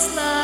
славы всей,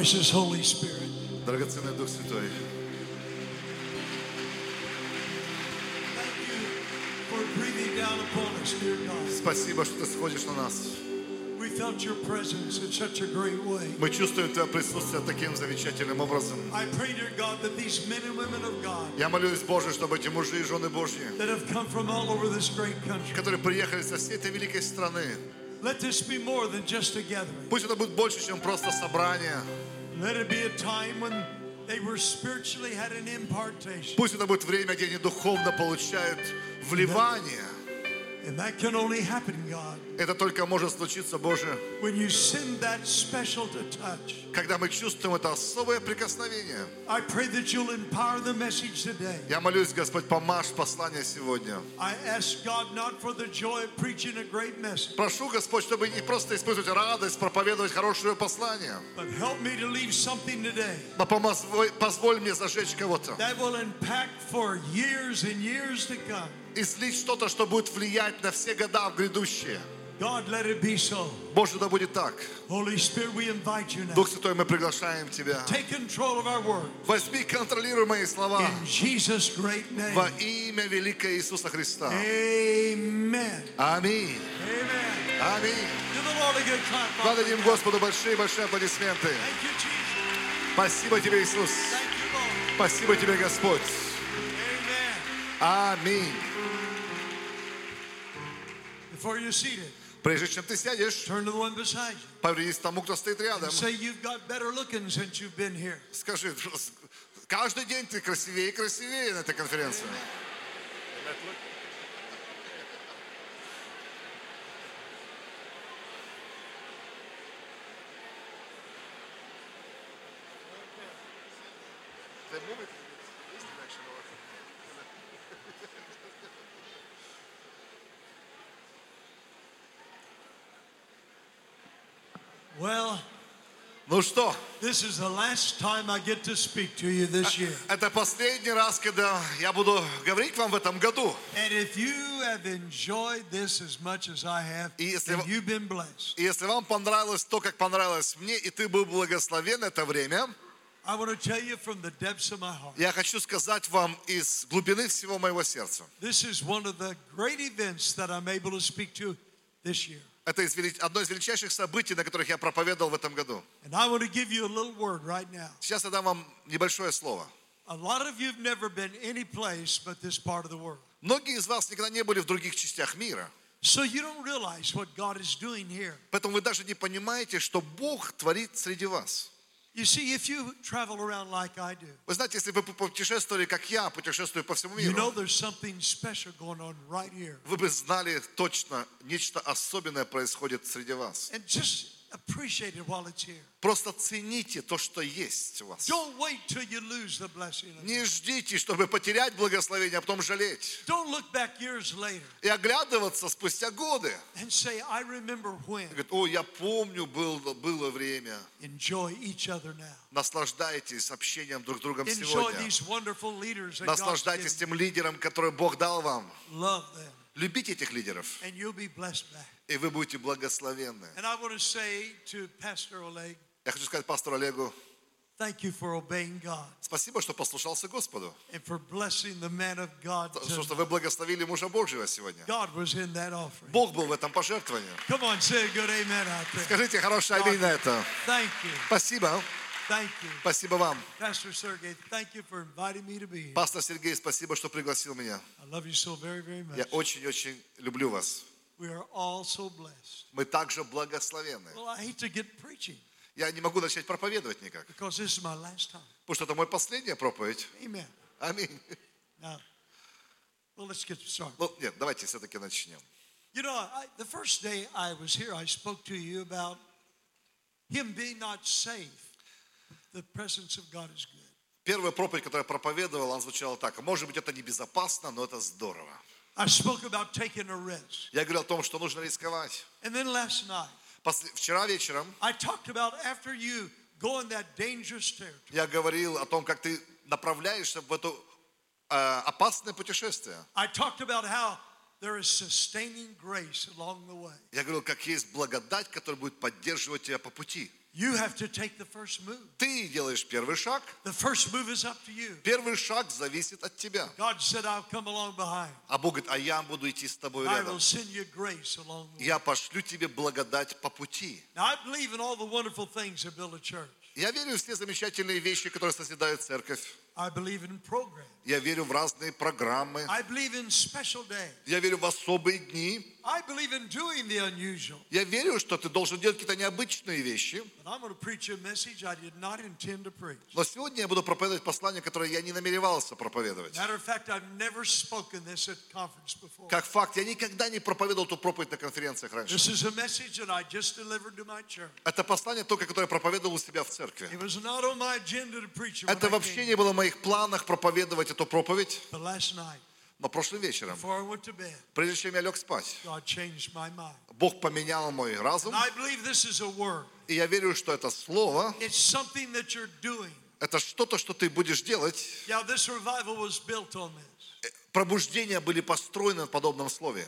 Precious Holy Spirit, Драгоценный Дух Святой, спасибо, что Ты сходишь на нас. Мы чувствуем Твое присутствие таким замечательным образом. I pray, dear God, that these men and women of God Я молюсь, Боже, чтобы эти мужи и жены Божьи, that have come from all over this great country, которые приехали со всей этой великой страны, let this be more than just a gathering. пусть это будет больше, чем просто собрание. Пусть это будет время, где они духовно получают вливание. Это только может случиться, Боже, when you send that special to touch. когда мы чувствуем это особое прикосновение. I pray that you'll empower the message today. Я молюсь, Господь, помажь послание сегодня. Прошу, Господь, чтобы не просто испытывать радость, проповедовать хорошее послание, but help me to leave something today но позволь мне зажечь кого-то. И слить что-то, что будет влиять на все года в грядущие. God, let it be so. Боже, да будет так. Holy Spirit, we invite you now. Дух Святой, мы приглашаем Тебя. Take control of our word. Возьми, контролируй мои слова. In Jesus' great name. Во имя великое Иисуса Христа. Amen. Аминь. Amen. Аминь. Give the Lord a good clap. offering. Дадим Господу большие-большие аплодисменты. Thank you, Jesus. Спасибо Тебе, Иисус. Thank you, Lord. Спасибо Тебе, Господь. Аминь. Before you're seated, Прежде чем ты сядешь, turn to the one beside you. повернись к тому, кто стоит рядом. Say you've got better looking since you've been here. Скажи, каждый день ты красивее и красивее на этой конференции. Well, Ну что, this is the last time I get to speak to you this year. это последний раз, когда я буду говорить вам в этом году. And if you have enjoyed this as much as I have, И если then you've been blessed. И если вам понравилось то, как понравилось мне, и ты был благословен это время, I want to tell you from the depths of my heart. я хочу сказать вам из глубины всего моего сердца. This is one of the great events that I'm able to speak to this year. Это одно из величайших событий, на которых я проповедовал в этом году. Right. Сейчас я дам вам небольшое слово. Многие из вас никогда не были в других частях мира. So you don't realize what God is doing here. Поэтому вы даже не понимаете, что Бог творит среди вас. You see, if you travel around like I do, Вы знаете, если вы путешествовали, как я, путешествую по всему you know миру, there's something special going on right here. вы бы знали точно, нечто особенное происходит среди вас. And just Просто цените то, что есть у вас. Don't wait till you lose the blessing. of Не ждите, чтобы потерять благословение, а потом жалеть. Don't look back years later И оглядываться спустя годы. and say, I remember when. Говорит, о, я помню, был, было время. Enjoy each other now. Наслаждайтесь общением друг с другом сегодня. Наслаждайтесь тем лидером, который Бог дал вам. Любите этих лидеров, И вы будете благословенны. Я хочу сказать пастору Олегу, thank you for obeying God спасибо, что послушался Господу. and for blessing the man of God. Что, вы благословили мужа Божьего сегодня. God was in that offering. Бог был в этом пожертвовании. Come on, say a good amen out there. Скажите хорошее аминь на это. Thank you. Спасибо. Thank you. Спасибо вам. Pastor Sergey, thank you for inviting me to be here. Пастор Сергей, спасибо, что пригласил меня. I love you so very, very Я much. очень-очень люблю вас. Мы также preaching Я не могу начать проповедовать никак, потому что это мой последняя проповедь. Аминь. Ну, нет, давайте все-таки начнем. You know, I, the first day I was here, I spoke to you about him being not safe. The presence of God is good. Первая проповедь, которую я проповедовал, она звучала так. Может быть, это небезопасно, но это здорово. I spoke about taking a risk. Я говорил о том, что нужно рисковать. And then last night, Вчера вечером I talked about after you go in that dangerous я говорил о том, как ты направляешься в это э, опасное путешествие. I talked about how there is sustaining grace along the way. Я говорил, как есть благодать, которая будет поддерживать тебя по пути. You have to take the first move. Ты делаешь первый шаг. The first move is up to you. Первый шаг зависит от тебя. God said, I'll come along behind. А Бог говорит, а я буду идти с тобой I рядом. will send you grace along the way. Я пошлю тебе благодать по пути. Now, I believe in all the wonderful things that build a church. Я верю в все замечательные вещи, которые созидают церковь. I believe in programs. Я верю в разные программы. Я верю в особые дни. I believe in doing the unusual. Я верю, что ты должен делать какие-то необычные вещи. But I'm going to preach a message I did not intend to preach. Но сегодня я буду проповедовать послание, которое я не намеревался проповедовать. Matter of fact, I've never spoken this at conference before. Как факт, я никогда не проповедовал эту проповедь на конференциях раньше. This is a message that I just delivered to my church. Это послание только, которое я проповедовал у себя в церкви. Это вообще не было моих планах проповедовать эту проповедь. Но прошлым вечером, прежде чем я лег спать. Бог поменял мой разум. И я верю, что это слово, это что-то, что ты будешь делать. Э, Пробуждения были построены на подобном слове.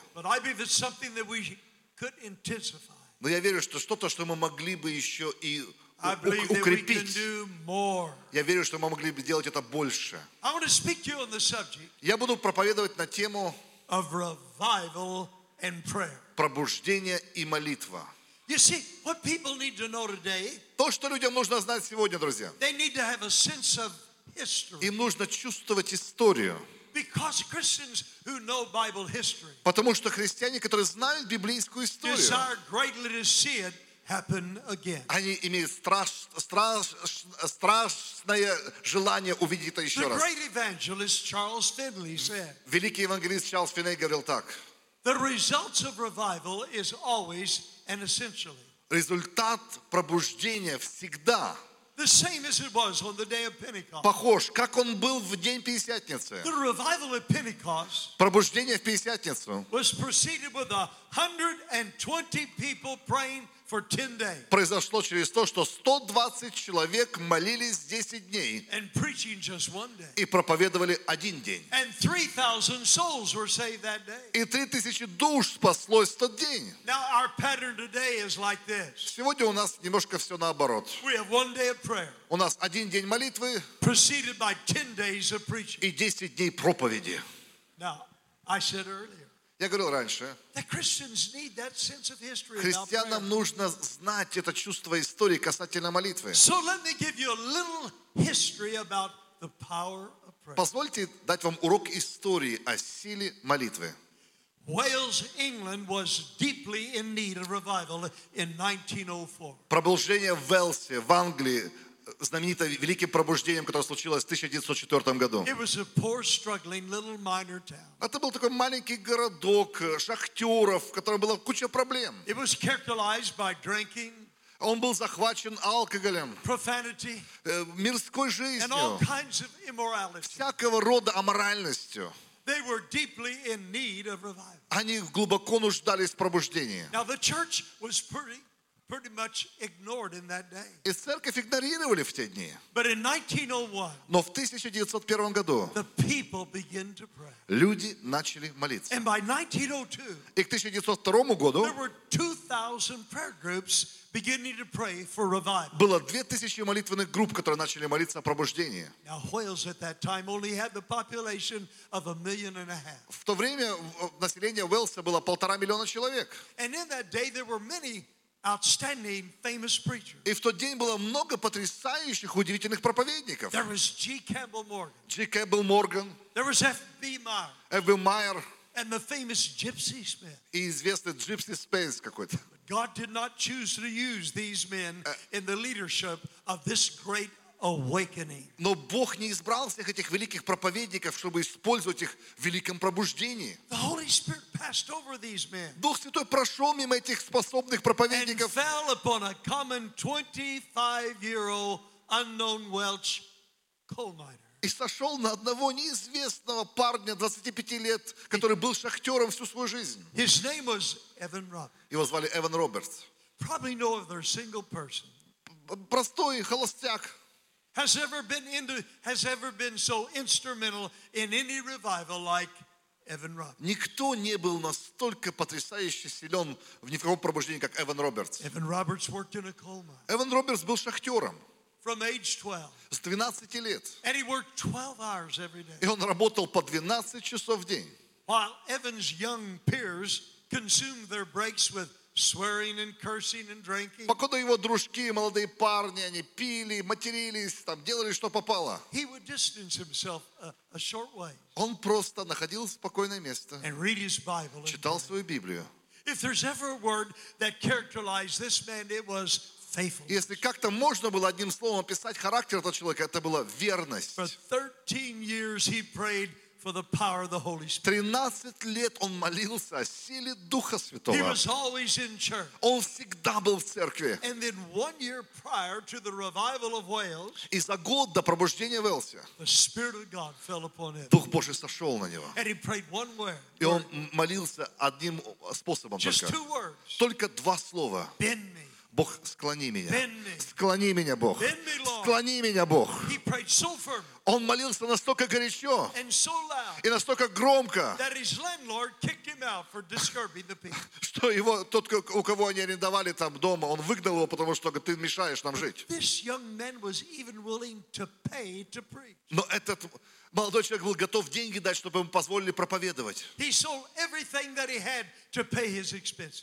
Но я верю, что что-то, что мы могли бы еще и Укрепить. Я верю, что мы могли бы делать это больше. I want to speak to you on the subject Я буду проповедовать на тему пробуждения и молитва. You see, what people need to know today, То, что людям нужно знать сегодня, друзья. they need to have a sense of history. Им нужно чувствовать историю. Потому что христиане, которые знают библейскую историю, desire greatly to see it happen again. они имеют страш- страш- страшное желание увидеть это еще The раз. great evangelist Charles Finley said, Великий евангелист Чарльз Финей говорил так. The results of revival is always and essentially Результат пробуждения всегда the same as it was on the day of Pentecost. похож, как он был в день Пятидесятницы. The revival at Pentecost Пробуждение в Пятидесятницу was preceded with a 120 people praying for 10 days произошло через то, что 120 человек молились 10 дней и проповедовали один день. And 3,000 souls were saved that day. И 3000 душ спаслось в тот день. Сегодня у нас немножко все наоборот. У нас один день молитвы preceded by 10 days of preaching. и 10 дней проповеди. Я говорил раньше, христианам нужно знать это чувство истории касательно молитвы. Позвольте дать вам урок истории о силе молитвы. Wales, England was deeply in need of revival in 1904. Пробуждение в Велсе, в Англии, знаменито великим пробуждением, которое случилось в 1904 году. Это был такой маленький городок э, шахтеров, в котором была куча проблем. Он был захвачен алкоголем, э, мирской жизнью, всякого рода аморальностью. They were deeply in need of revival. Они глубоко нуждались в пробуждении. Now, the church was pretty, pretty much ignored in that day. И церковь игнорировали в те дни. But in 1901, Но в 1901 году the people began to pray. люди начали молиться. And by 1902, И к 1902 году there were 2,000 prayer groups beginning to pray for revival. было 2000 молитвенных групп, которые начали молиться о пробуждении. В то время э, население Уэльса было полтора миллиона человек. And in that day, there were many. И в тот день было много потрясающих, удивительных проповедников. There was G. Campbell Morgan, Джи Кэббл Морган, there was F.B. Meyer, Эвы Майер and the famous Gypsy Smith. и известный Джипси Спейс какой-то. God did not choose to use these men in the leadership of this great awakening. Но Бог не избрал всех этих великих проповедников, чтобы использовать их в великом пробуждении. The Holy Spirit passed over these men Дух Святой прошел мимо этих способных and проповедников fell upon a common 25 year old unknown Welsh coal miner. и сошел на одного неизвестного парня 25 лет, который был шахтером всю свою жизнь. His name was Evan Robb. Его звали Эван Робертс. Probably no other single person Простой холостяк, has ever been into has ever been so instrumental in any revival like Evan Robb. Никто не был настолько потрясающе силен в каком пробуждении, как Эван Робертс. Эван Робертс был шахтером from age 12. с 12 лет. And he worked 12 hours every day. И он работал по 12 часов в день. While Evan's young peers consumed their breaks with swearing and cursing and drinking, Покуда его дружки, молодые парни, они пили, матерились, там, делали, что попало. he would distance himself a, a short way Он просто находил спокойное место, and read his Bible. and читал свою Библию. If there's ever a word that characterized this man, it was faithful. Если как-то можно было одним словом описать характер этого человека, это была верность. For 13 years, he prayed for the power of the Holy Spirit. 13 лет он молился о силе Духа He Святого. was always in church. Он всегда был в церкви. And then one year prior to the revival of Wales, И за год до пробуждения в Элсе the Spirit of God fell upon him. Дух Божий сошел на него. And he prayed one word. И он молился одним способом Just только. two words. Только два слова. Bend me. Бог, склони меня. Склони меня, Бог. Склони меня, Бог. Он молился настолько горячо и настолько громко, что его, тот, у кого они арендовали там дома, он выгнал его, потому что ты мешаешь нам жить. Но этот молодой человек был готов деньги дать, чтобы ему позволили проповедовать.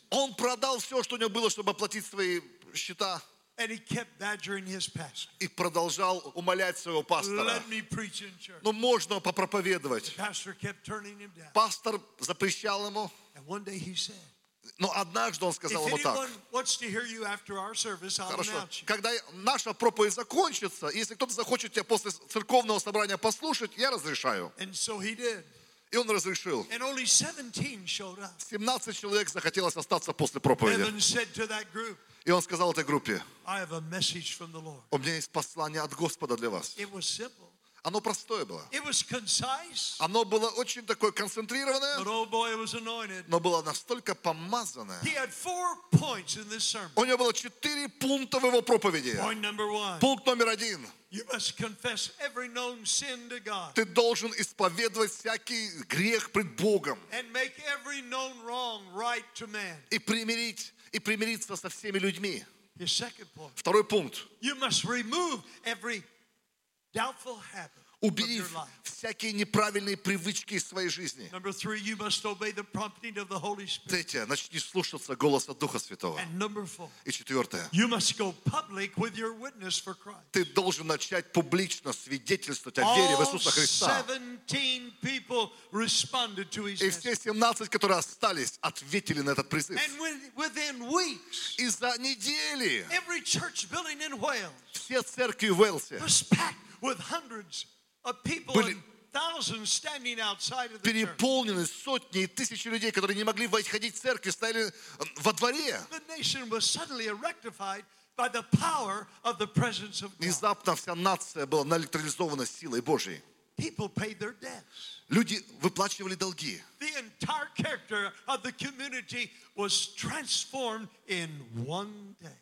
Он продал все, что у него было, чтобы оплатить свои счета. And he kept badgering his pastor. И продолжал умолять своего пастора. Let me preach in church. Ну, можно попроповедовать. Pastor kept turning him down. Пастор запрещал ему. And one day he said, Но однажды он сказал ему так. Хорошо. Когда наша проповедь закончится, если кто-то захочет тебя после церковного собрания послушать, я разрешаю. И он разрешил. And only 17 showed up. 17 человек захотелось остаться после проповеди. И он сказал этой группе, у меня есть послание от Господа для вас. Оно простое было. Concise, Оно было очень такое концентрированное, oh boy, но было настолько помазанное. У него было четыре пункта в его проповеди. Пункт номер один. Ты должен исповедовать всякий грех пред Богом and make every known wrong right to man. и примирить, и примириться со всеми людьми. Второй пункт. you must remove every Убери всякие неправильные привычки из своей жизни. Третье. Начни слушаться голоса Духа Святого. И четвертое. Ты должен начать публично свидетельствовать о вере в Иисуса Христа. 17 people responded to his И все 17, которые остались, ответили на этот призыв. И за недели все церкви в Уэлсе was packed with hundreds of people Были- переполнены сотни и тысячи людей, которые не могли входить в церковь, стояли э, во дворе. Внезапно вся нация была наэлектролизована силой debts. Люди выплачивали долги.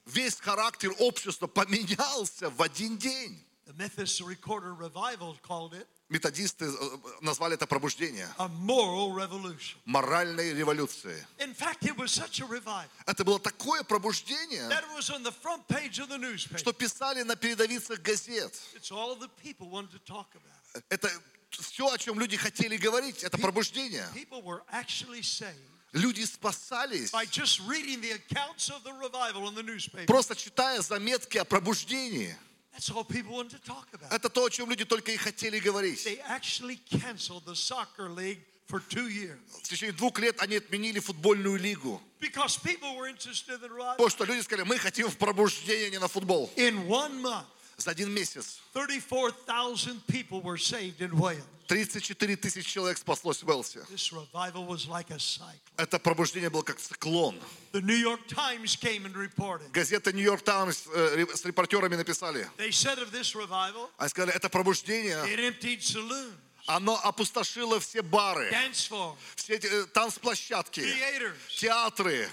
Весь характер общества поменялся в один день. The Methodist Recorder Revival called it Методисты э, назвали это пробуждение. Моральной революции. Fact, Это было такое пробуждение, что писали на передовицах газет. Это все, о чем люди хотели говорить, это пробуждение. People Люди спасались, просто читая заметки о пробуждении. That's all people wanted to talk about. Это то, о чем люди только и хотели говорить. They actually canceled the soccer league for two years В течение двух лет они отменили футбольную лигу. because people were interested in the revival. Потому что люди сказали, мы хотим в пробуждение, не на футбол. In one month, За один месяц 34,000 people were saved in Wales. 34 тысяч человек спаслось в Уэлсе. Это пробуждение было как циклон. Газета «Нью-Йорк Таймс» с репортерами написали. Они сказали, это пробуждение, оно опустошило все бары, все эти э, танцплощадки, театры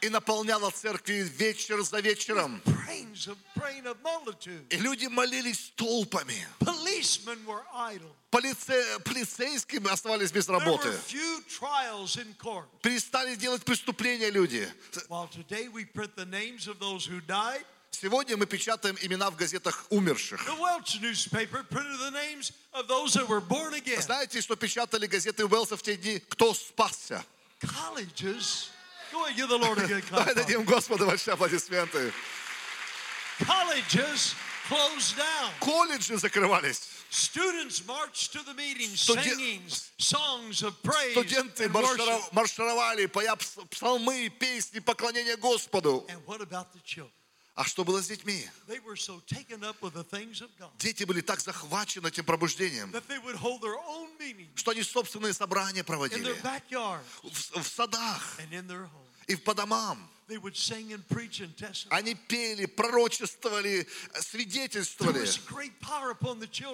и наполняло церкви вечер за вечером. И люди молились толпами. Полице- Полицейские оставались без работы. Перестали делать преступления люди. Сегодня мы печатаем имена в газетах умерших. Знаете, что печатали газеты Уэлса в те дни? Кто спасся? Давай дадим Господу большие аплодисменты. Колледжи закрывались. Students marched to the meetings, Студен- singing songs of praise Студенты маршировали, поя пс- псалмы, песни, поклонения Господу. And what about the children? А что было с детьми? Дети были так захвачены этим пробуждением, что они собственные собрания проводили в, в садах и по домам. Они пели, пророчествовали, свидетельствовали.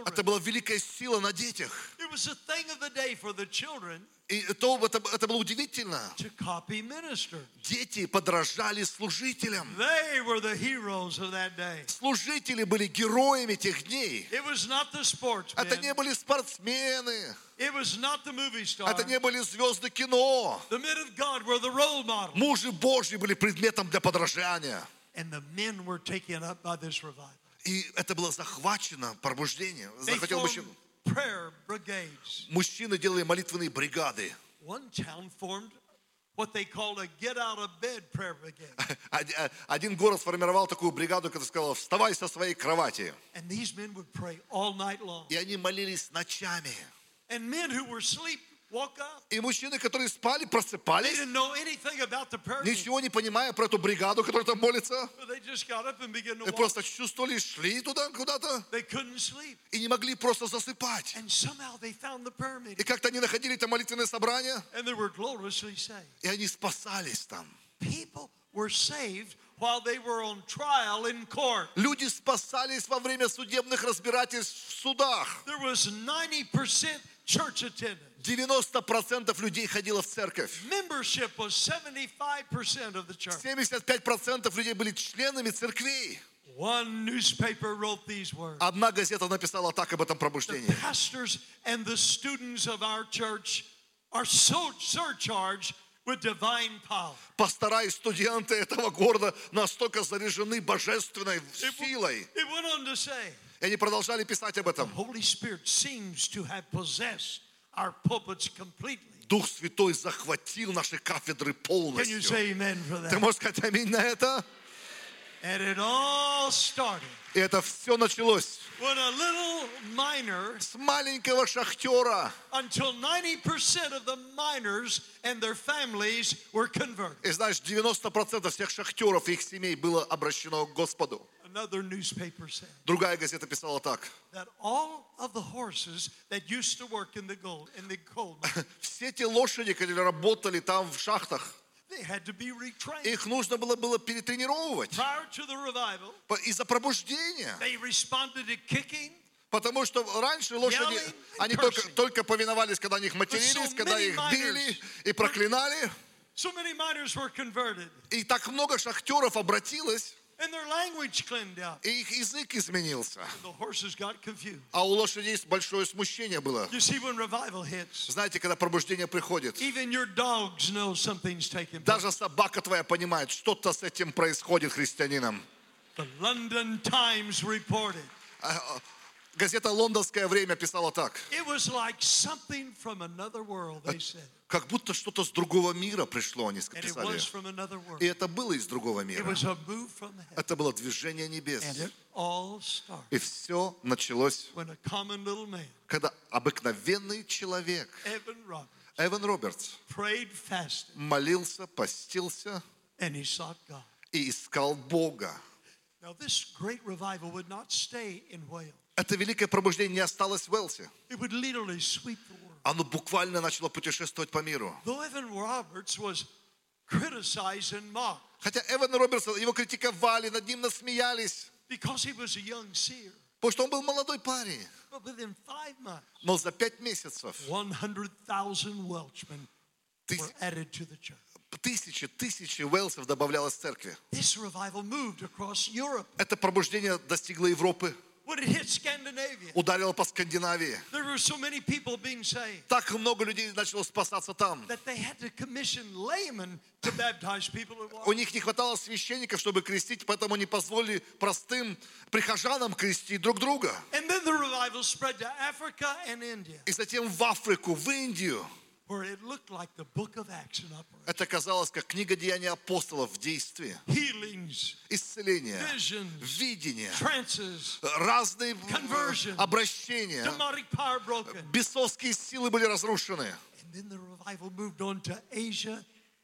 Это была великая сила на детях. It was a thing of the day for the children И то, это, это было удивительно. to copy ministers. Дети подражали служителям. They were the heroes of that day. Служители были героями тех дней. It was not the sportsmen. Это не были спортсмены. It was not the movie star. Это не были звезды кино. Мужи Божьи были предметом для подражания. И это было захвачено, пробуждение. They Захватил formed мужчин. prayer brigades. Мужчины делали молитвенные бригады. One town formed what they called a get out of bed prayer brigade. Од- э, Один город сформировал такую бригаду, которая сказала, вставай со своей кровати. And these men would pray all night long. И они молились ночами. And men who were asleep woke up. И мужчины, которые спали, просыпались, ничего не понимая про эту бригаду, которая там молится. И просто чувствовали, шли туда куда-то и не могли просто засыпать. И как-то они находили там молитвенное собрание, и они спасались там. Люди спасались во время судебных разбирательств в судах. There was 90% church attendance. 90% людей ходило в церковь. Membership was 75% of the church. 75% людей были членами церквей. One newspaper wrote these words. Одна газета написала так об этом The пробуждении. pastors and the students of our church are so surcharged with divine power. Пастора и студенты этого города настолько заряжены божественной силой. it went on to say, И они продолжали писать об этом. Дух Святой захватил наши кафедры полностью. Ты можешь сказать аминь на это? И это все началось с маленького шахтера. until 90% of the miners and their families were converted. И знаешь, 90% всех шахтеров и их семей было обращено к Господу. Другая газета писала так. Все те лошади, которые работали там в шахтах. Их нужно было, было перетренировывать из-за пробуждения. Потому что раньше лошади, они только, только повиновались, когда них матерились, so когда их били и проклинали. И так много шахтеров обратилось, и их язык изменился. А у лошадей большое смущение было. Знаете, когда пробуждение приходит, даже собака твоя понимает, что-то с этим происходит христианином. Times reported Газета «Лондонское время» писала так. Как будто что-то с другого мира пришло, они писали. И это было из другого мира. Это было движение небес. И все началось, когда обыкновенный человек, Эван Робертс, молился, постился и искал Бога. Это великое пробуждение не осталось в Уэлсе. Оно буквально начало путешествовать по миру. Хотя Эван Робертс, его критиковали, над ним насмеялись, потому что он был молодой парень. Но за пять месяцев 100,000 Welshmen тыс- were added to the church. тысячи, тысячи уэлсов добавлялось в церкви. Это пробуждение достигло Европы, Ударило по Скандинавии. Так много людей начало спасаться там. У них не хватало священников, чтобы крестить, поэтому они позволили простым прихожанам крестить друг друга. And then the revival spread to Africa and India, И затем в Африку, в Индию. Это казалось как книга деяний апостолов в действии. Исцеление, видение, разные обращения. Бесовские силы были разрушены.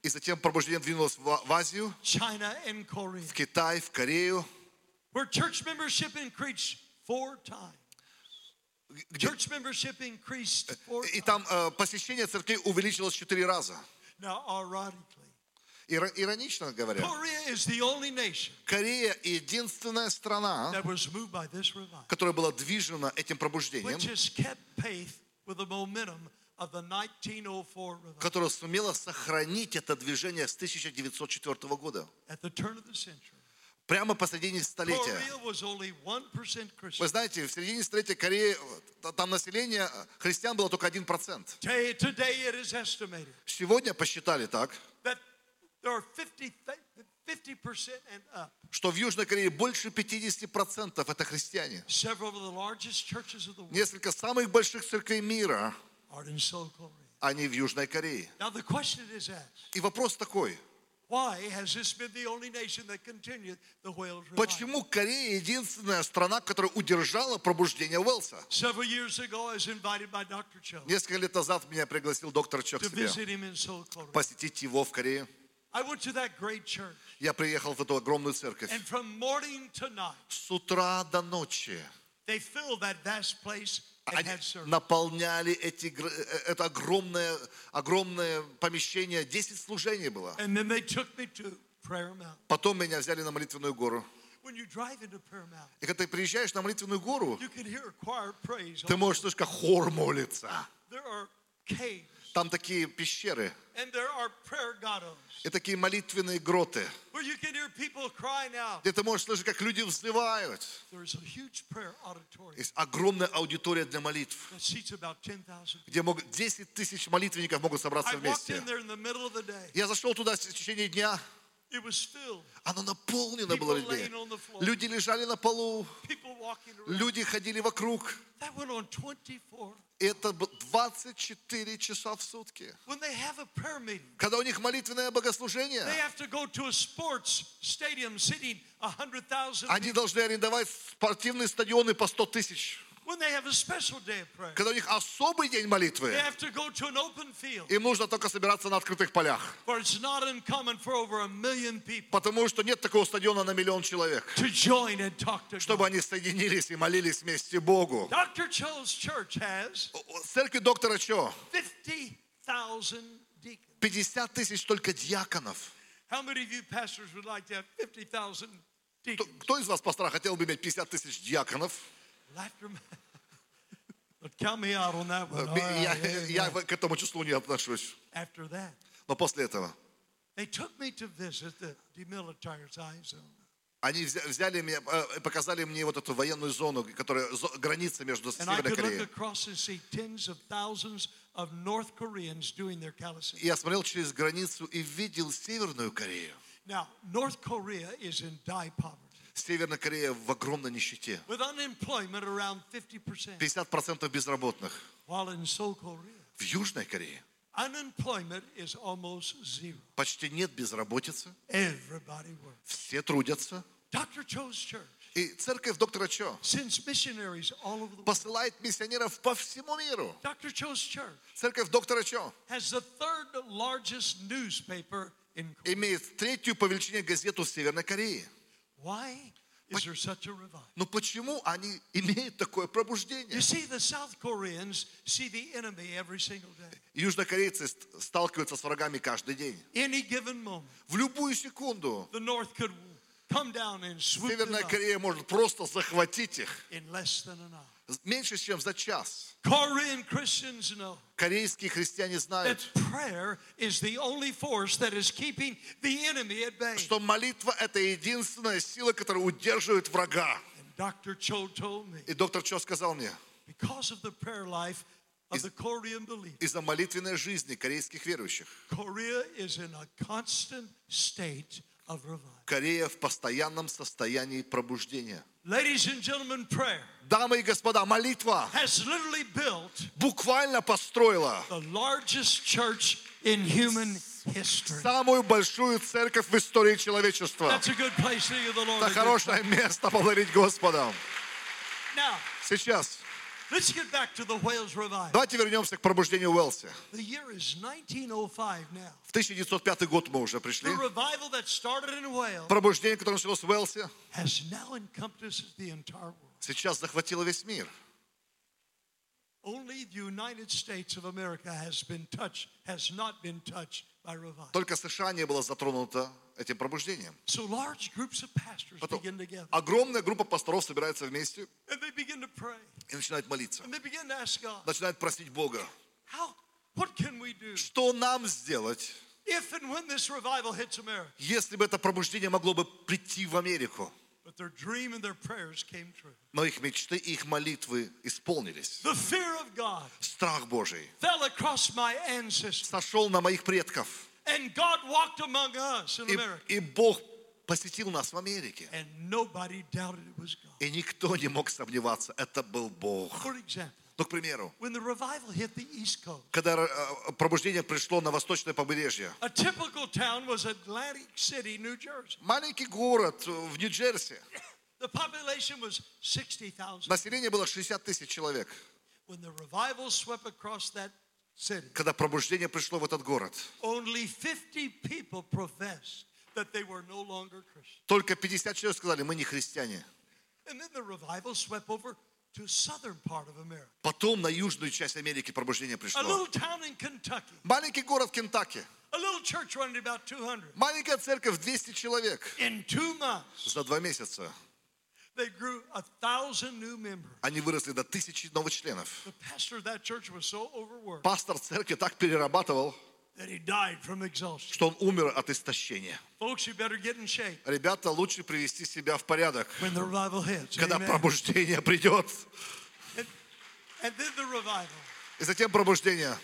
И затем пробуждение двинулось в Азию, в Китай, в Корею, where church membership increased four times. Church membership increased four и там э, посещение церквей увеличилось четыре раза. Now, ironically, Ира- Иронично говоря, Korea is the only nation Корея единственная страна, that was moved by this revival, которая была движена этим пробуждением, which has kept pace with the momentum of the 1904 revival. которая сумела сохранить это движение с 1904 года. Прямо посредине столетия. Korea was only 1% Вы знаете, в середине столетия Кореи, э, там население э, христиан было только 1%. Today, today it is estimated Сегодня посчитали так, that there are 50, 50% and up. что в Южной Корее больше 50% это христиане. Несколько самых больших церквей мира, они в Южной Корее. И вопрос такой, почему Корея единственная страна, которая удержала пробуждение. Cho Несколько лет назад меня пригласил доктор Чок себе посетить его в Корее. Я приехал в эту огромную церковь. С утра до ночи they filled that vast place and они наполняли эти, гр- э, это огромное, огромное помещение. 10 служений было. Потом меня взяли на молитвенную гору. И когда ты приезжаешь на молитвенную гору, ты можешь слышать, как хор молится. Там такие пещеры. И такие молитвенные гроты, где ты можешь слышать, как люди auditorium Есть огромная аудитория для молитв, that seats about 10,000. где могут 10 тысяч молитвенников могут собраться вместе. Я зашел туда в течение дня, оно наполнено было людьми. Люди лежали на полу, люди ходили вокруг. That went on 24. И это б- 24 часа в сутки. Когда у них молитвенное богослужение, have to go to a sports stadium seating 100,000 они должны арендовать спортивные стадионы по 100 тысяч. Когда у них особый день молитвы, им нужно только собираться на открытых полях. Потому что нет такого стадиона на миллион человек, чтобы они соединились и молились вместе Богу. Церковь доктора Чо 50,000 deacons. 50 тысяч только диаконов. How many of you pastors would like to have 50,000 Кто, deacons? кто из вас, пастора, хотел бы иметь 50 тысяч диаконов? Laughter. But count me out on that one. All Я, right, я amen. к этому числу не отношусь. After that, Но после этого they took me to visit the demilitarized zone. они взя- взяли меня, э, показали мне вот эту военную зону, которая зо- граница между And I Северной could look Кореей. across and see tens of thousands of North Koreans doing their calisthenics. И я смотрел через границу и видел Северную Корею. Now, North Korea is in dire poverty Северная Корея в огромной нищете. with unemployment around 50%, 50% безработных. В Южной Корее почти нет безработицы. Все трудятся. И церковь доктора Чо посылает миссионеров по всему миру. Церковь доктора Чо имеет третью по величине газету в Северной Корее. Why is there such a revival? Но почему они имеют такое пробуждение? You see, the South Koreans see the enemy every single day. Южнокорейцы ст- сталкиваются с врагами каждый день. Any given moment, В любую секунду the North could come down and swoop Северная Корея может просто захватить их in less than an hour. Меньше, чем за час. Korean Christians know Корейские христиане that знают, prayer is the only force that is keeping the enemy at bay. что молитва – это единственная сила, которая удерживает врага. And Dr. Cho told me, И доктор Чо сказал мне, because of the prayer life из-за молитвенной жизни корейских верующих, Korea is in a constant state. Корея в постоянном состоянии пробуждения. Дамы и господа, молитва буквально построила самую большую церковь в истории человечества. Это хорошее место поблагодарить Господа. Сейчас давайте вернемся к пробуждению Уэлси. The year is 1905 now. В 1905 год мы уже пришли. Пробуждение, которое началось в Уэлсе, сейчас захватило весь мир. Only the United States of America has been touched, has not been touched by revival. Только США не было затронуто этим пробуждением. Потом огромная группа пасторов собирается вместе и начинает молиться. Начинает просить Бога, что нам сделать, если бы это пробуждение могло бы прийти в Америку. Но их мечты и их молитвы исполнились. Страх Божий сошел на моих предков. И, и Бог посетил нас в Америке. И никто не мог сомневаться, это был Бог. Ну, к примеру, when the revival hit the East Coast, когда э, пробуждение пришло на восточное побережье, a typical town was Atlantic City, New Jersey. маленький город в Нью-Джерси, The population was 60,000. население было 60 тысяч человек. When the revival swept across that city, Когда пробуждение пришло в этот город, only 50 people professed that they were no longer Christians. только 50 человек сказали, мы не христиане. Потом на южную часть Америки пробуждение пришло. Маленький город в Кентаки, a little church running about 200. маленькая церковь 200 человек. За два месяца они выросли до тысячи новых членов. Пастор церкви так перерабатывал, that he died from exhaustion. что он умер от истощения. Folks, you better get in shape Ребята, лучше привести себя в порядок, when the revival hits. когда Amen. пробуждение придет. And, and then the revival. И затем пробуждение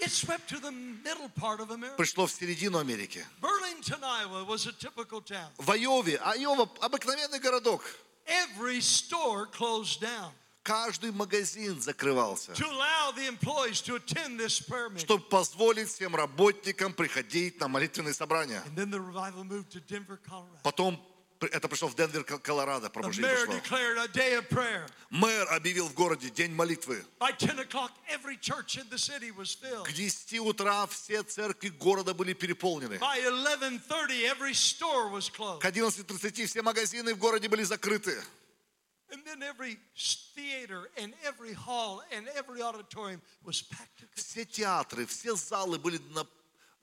It swept to the middle part of America. пришло в середину Америки. Burlington, Iowa was a typical town. В Айове, Айова обыкновенный городок. Every store closed down Каждый магазин закрывался, чтобы позволить всем работникам приходить на молитвенные собрания. Потом это пришло в Денвер, Кол- Колорадо, пробуждение пришло. Мэр объявил в городе день молитвы. By 10 o'clock, every church in the city was filled. К 10 утра все церкви города были переполнены. By 11:30, every store was closed. К 11.30 все магазины в городе были закрыты. And then every theater and every hall and every auditorium was packed to Все театры, все залы были на-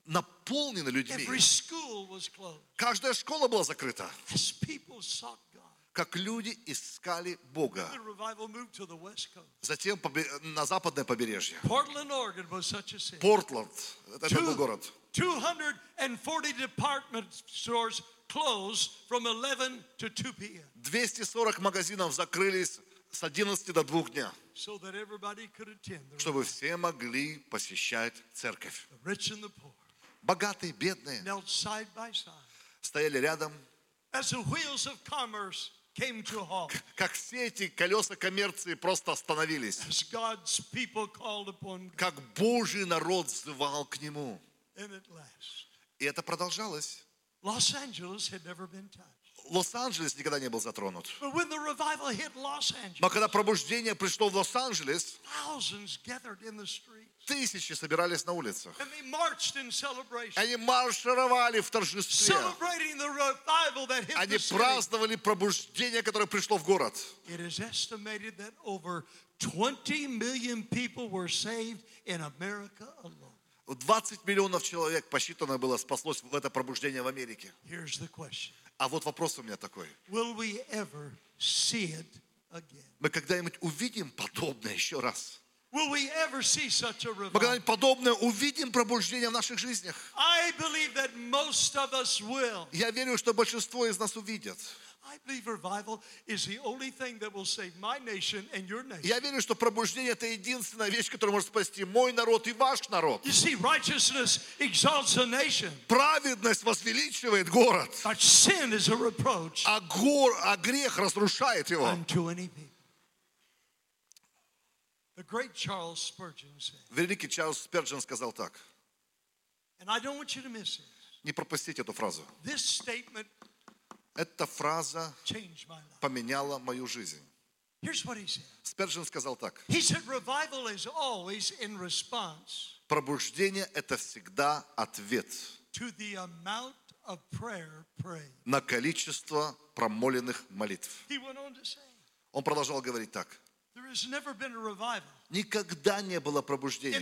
наполнены людьми. Every school was closed Каждая школа была закрыта. as people sought God. Как люди искали Бога. Затем на западное побережье. Портланд. Это был город. 240 department stores closed from 11 to 2 p.m. 240 магазинов закрылись с 11 до 2 дня, чтобы все могли посещать церковь. Богатые, бедные стояли рядом. as the wheels of commerce came to a halt, Как все эти колеса коммерции просто остановились. as God's people called upon God. Как Божий народ взывал к Нему. And И это продолжалось. Лос-Анджелес никогда не был затронут. Но когда пробуждение пришло в Лос-Анджелес, тысячи собирались на улицах. Они маршировали в торжестве. Они праздновали пробуждение, которое пришло в город. It is estimated that over 20 million people were saved in America alone. 20 миллионов человек посчитано было спаслось в это пробуждение в Америке. А вот вопрос у меня такой. Will we ever see it again? Мы когда-нибудь увидим подобное еще раз? Will we ever see such a Мы revival? когда-нибудь подобное увидим пробуждение в наших жизнях? I believe that most of us will. Я верю, что большинство из нас увидят. I believe revival is the only thing that will save my nation and your nation. Я верю, что пробуждение – это единственная вещь, которая может спасти мой народ и ваш народ. You see, righteousness exalts a nation, Праведность возвеличивает город, but sin is a reproach а, гор, а грех разрушает его. The great Charles Spurgeon said, Великий Чарльз Сперджин сказал так. and I don't want you to miss it. Не пропустите эту фразу. Эта фраза поменяла мою жизнь. Сперджин сказал так. Пробуждение – это всегда ответ на количество промоленных молитв. Он продолжал говорить так. Никогда не было пробуждения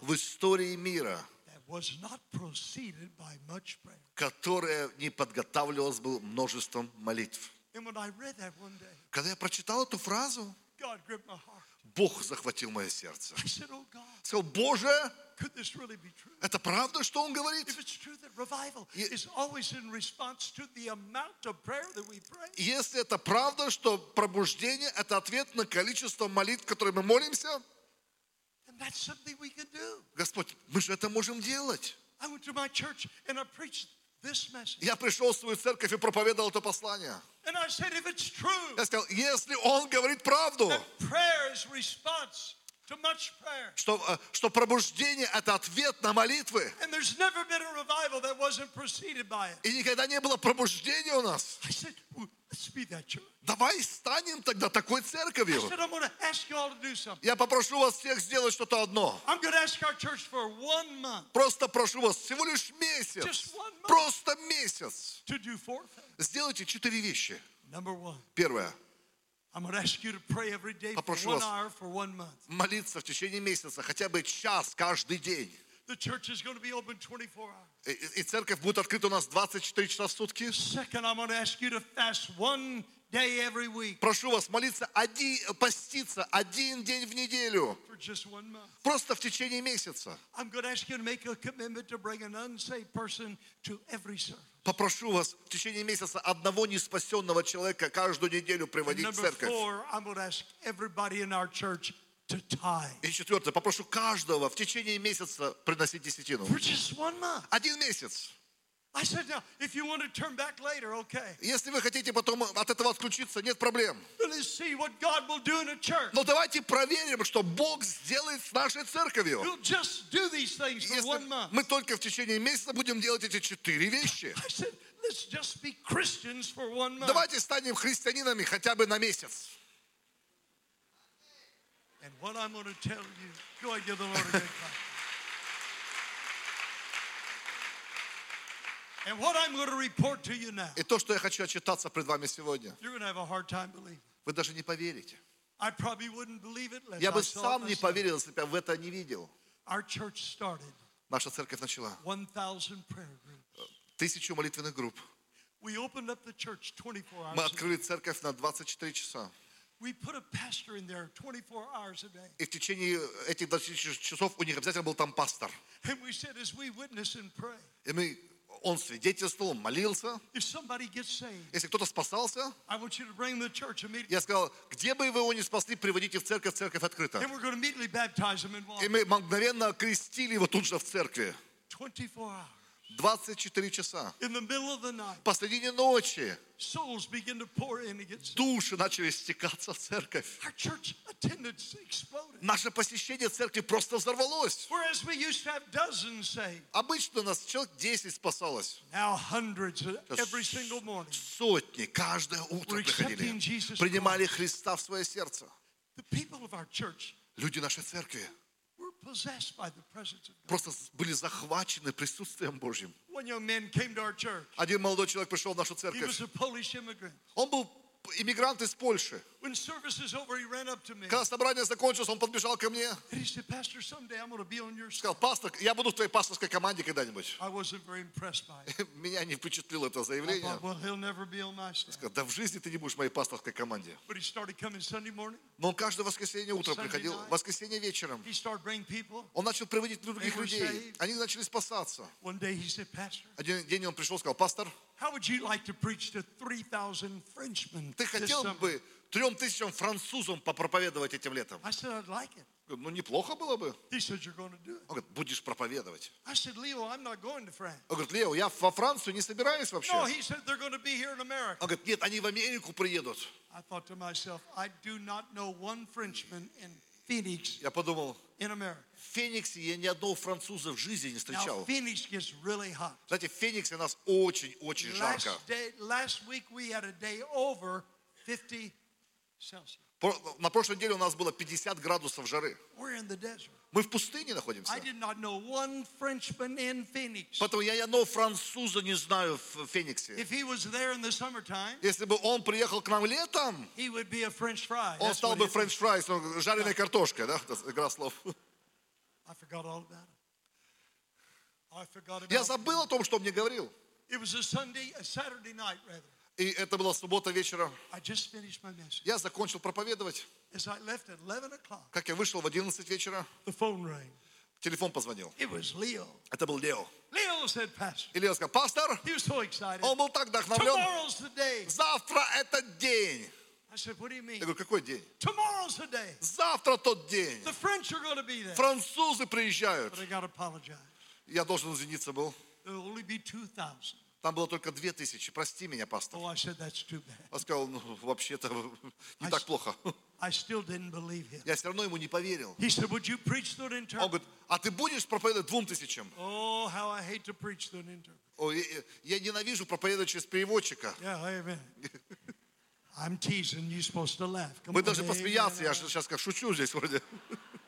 в истории мира, that was not preceded by much prayer. которое не подготавливалось бы множеством молитв. Когда я прочитал эту фразу. Бог захватил мое сердце. Сказал, Боже, это правда, что Он говорит? Если это правда, что пробуждение – это ответ на количество молитв, которые мы молимся, that's something we can do. Господь, мы же это можем делать. I went to my church and I preached this message. Я пришел в свою церковь и проповедовал это послание. And I said, if it's true Я сказал, если Он говорит правду, that prayer is response to much prayer, что, э, что пробуждение – это ответ на молитвы, and there's never been a revival that wasn't preceded by it. и никогда не было пробуждения у нас, I said, давай станем тогда такой церковью. Я попрошу вас всех сделать что-то одно. Просто прошу вас, всего лишь месяц, просто месяц. Сделайте четыре вещи. Первое. Попрошу вас. Молиться в течение месяца, хотя бы час каждый день. The church is going to be open 24 hours. И, и- церковь будет открыта у нас 24 часа в сутки. Second, I'm going to ask you to fast one day every week Прошу вас молиться, один, поститься один день в неделю. for just one month. Просто в течение месяца. I'm going to ask you to make a commitment to bring an unsaved person to every service. Попрошу вас в течение месяца одного неспасенного человека каждую неделю приводить в number церковь. four, I'm going to ask everybody in our church to tithe И четвертое, попрошу каждого в течение месяца приносить десятину. Один месяц. Если вы хотите потом от этого отключиться, нет проблем. Но давайте проверим, что Бог сделает с нашей церковью. Если мы только в течение месяца будем делать эти четыре вещи, давайте станем христианинами хотя бы на месяц. And what I'm going to tell you, go and give the Lord a good clap. And what I'm going to report to you now, И то, что я хочу отчитаться пред вами сегодня, you're going to have a hard time believing. вы даже не поверите. I probably wouldn't believe it unless Я I бы saw it сам не myself. поверил, если бы я в это не видел. Our church started наша церковь начала. 1,000 prayer groups. Тысячу молитвенных групп. We opened up the church 24 Мы hours a day. открыли церковь на 24 часа. We put a pastor in there 24 hours a day. И в течение этих 24 часов у них обязательно был там пастор. И мы, он свидетельствовал, молился. Если кто-то спасался, я сказал, где бы вы его не спасли, приводите в церковь, церковь открыта. И мы мгновенно крестили его тут же в церкви. 24 hours. 24 часа. Посредине ночи души начали стекаться в церковь. Наше посещение церкви просто взорвалось. Обычно нас человек 10 спасалось. Сотни каждое утро приходили. Принимали Христа в свое сердце. Люди нашей церкви просто были захвачены присутствием Божьим. One young man came to our church. Один молодой человек пришел в нашу He церковь. was a Polish immigrant. Он был иммигрант из Польши. Когда собрание закончилось, он подбежал ко мне. Сказал, пастор, я буду в твоей пасторской команде когда-нибудь. Меня не впечатлило это заявление. Сказал, да в жизни ты не будешь в моей пасторской команде. Но он каждое воскресенье утром приходил, воскресенье вечером. Он начал приводить других людей. Они начали спасаться. Один день он пришел и сказал, пастор, how would you like to preach to 3,000 Frenchmen ты хотел бы трем тысячам французам попроповедовать этим летом? I said, I'd like it. Говорю, Ну, неплохо было бы. He said, you're going to do it. Он говорит, будешь проповедовать. I said, Leo, I'm not going to France. Он говорит, Лео, я во Францию не собираюсь вообще. No, Он he said, they're going to be here in America. говорит, нет, они в Америку приедут. I thought to myself, I do not know one Frenchman in Phoenix Я подумал, in America. в Фениксе я ни одного француза в жизни не Now, встречал. Phoenix gets really hot. Знаете, в Фениксе у нас очень-очень Last, жарко. day, last week we had a day over 50 Celsius. Про- На прошлой неделе у нас было 50 градусов жары. Мы в пустыне находимся. Поэтому я ни одного француза не знаю в Фениксе. Если бы он приехал к нам летом, он стал бы it is. френч фрайс, жареной картошкой, да? Игра слов. Я забыл о том, что он мне говорил. It was a Sunday, a Saturday night rather. И это была суббота вечером. Я закончил проповедовать. As I left at 11 o'clock, Как я вышел в 11 вечера, телефон позвонил. Это был Лео. И Лео сказал, пастор, он был так вдохновлен. Завтра этот день. Я говорю, какой день? Завтра тот день. Французы приезжают. Я должен извиниться был. There'll only be 2,000. Там было только две тысячи. Прости меня, пастор. Oh, I said, That's too bad. Он сказал, ну, вообще-то не I так плохо. I still didn't believe him. Я все равно ему не поверил. He said, Would you preach to an Он interpreter? говорит, а ты будешь проповедовать двум тысячам? Oh, how I hate to preach to an interpreter. Ой, я, я ненавижу проповедовать через переводчика. Yeah, amen. I'm teasing. You're supposed to laugh. Come Вы on, должны посмеяться, я сейчас как шучу здесь вроде.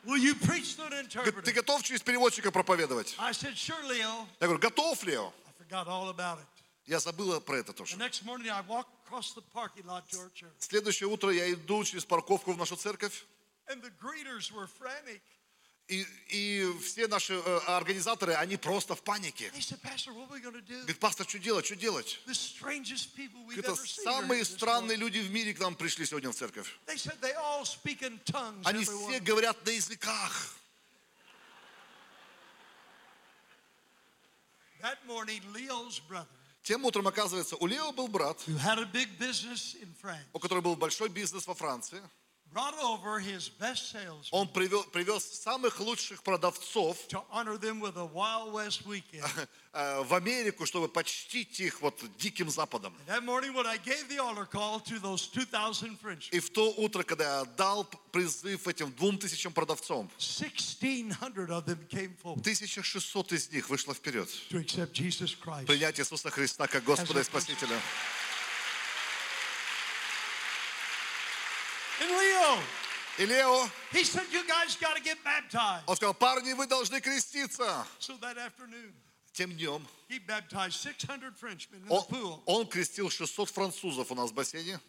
Will you preach to an Говорит, Ты interpreter? готов через переводчика проповедовать? I said, Sure, Leo. Я говорю, готов, Лео? I forgot all about it. Я забыла про это тоже. Следующее утро я иду через парковку в нашу церковь, и, и все наши э, организаторы, они просто в панике. Говорит, пастор, что делать, что делать? Это самые странные morning." люди в мире к нам пришли сегодня в церковь. Они все говорят на языках. That morning, Leo's brother, Тем утром, оказывается, у Лео был брат, у которого был большой бизнес во Франции. Он привел, привез самых лучших продавцов э, в Америку, чтобы почтить их вот диким западом. that morning, when I gave the altar call to those 2,000 Frenchmen, И в то утро, когда я дал призыв этим двум тысячам продавцам, 1,600 of them came forward 1600 из них вышло вперед. Принять Иисуса Христа как Господа и Спасителя. And Leo, И Лео, he said, You guys got to get baptized. он сказал, парни, вы должны креститься. So that afternoon, Тем днем he baptized 600 Frenchmen in он, the pool. он крестил 600 французов у нас в бассейне.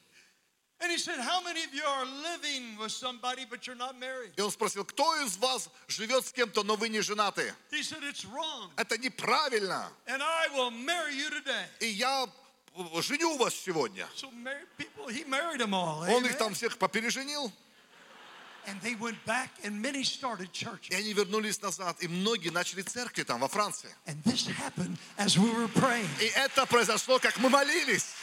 And he said, How many of you are living with somebody but you're not married? И он спросил, кто из вас живет с кем-то, но вы не женаты? He said, It's wrong. Это неправильно. And I will marry you today. И я э, женю вас сегодня. So married people, he married them all. Он их там всех попереженил, и churches. они вернулись назад, и многие начали церкви там, во Франции. And this happened as we were praying И это произошло, как мы молились,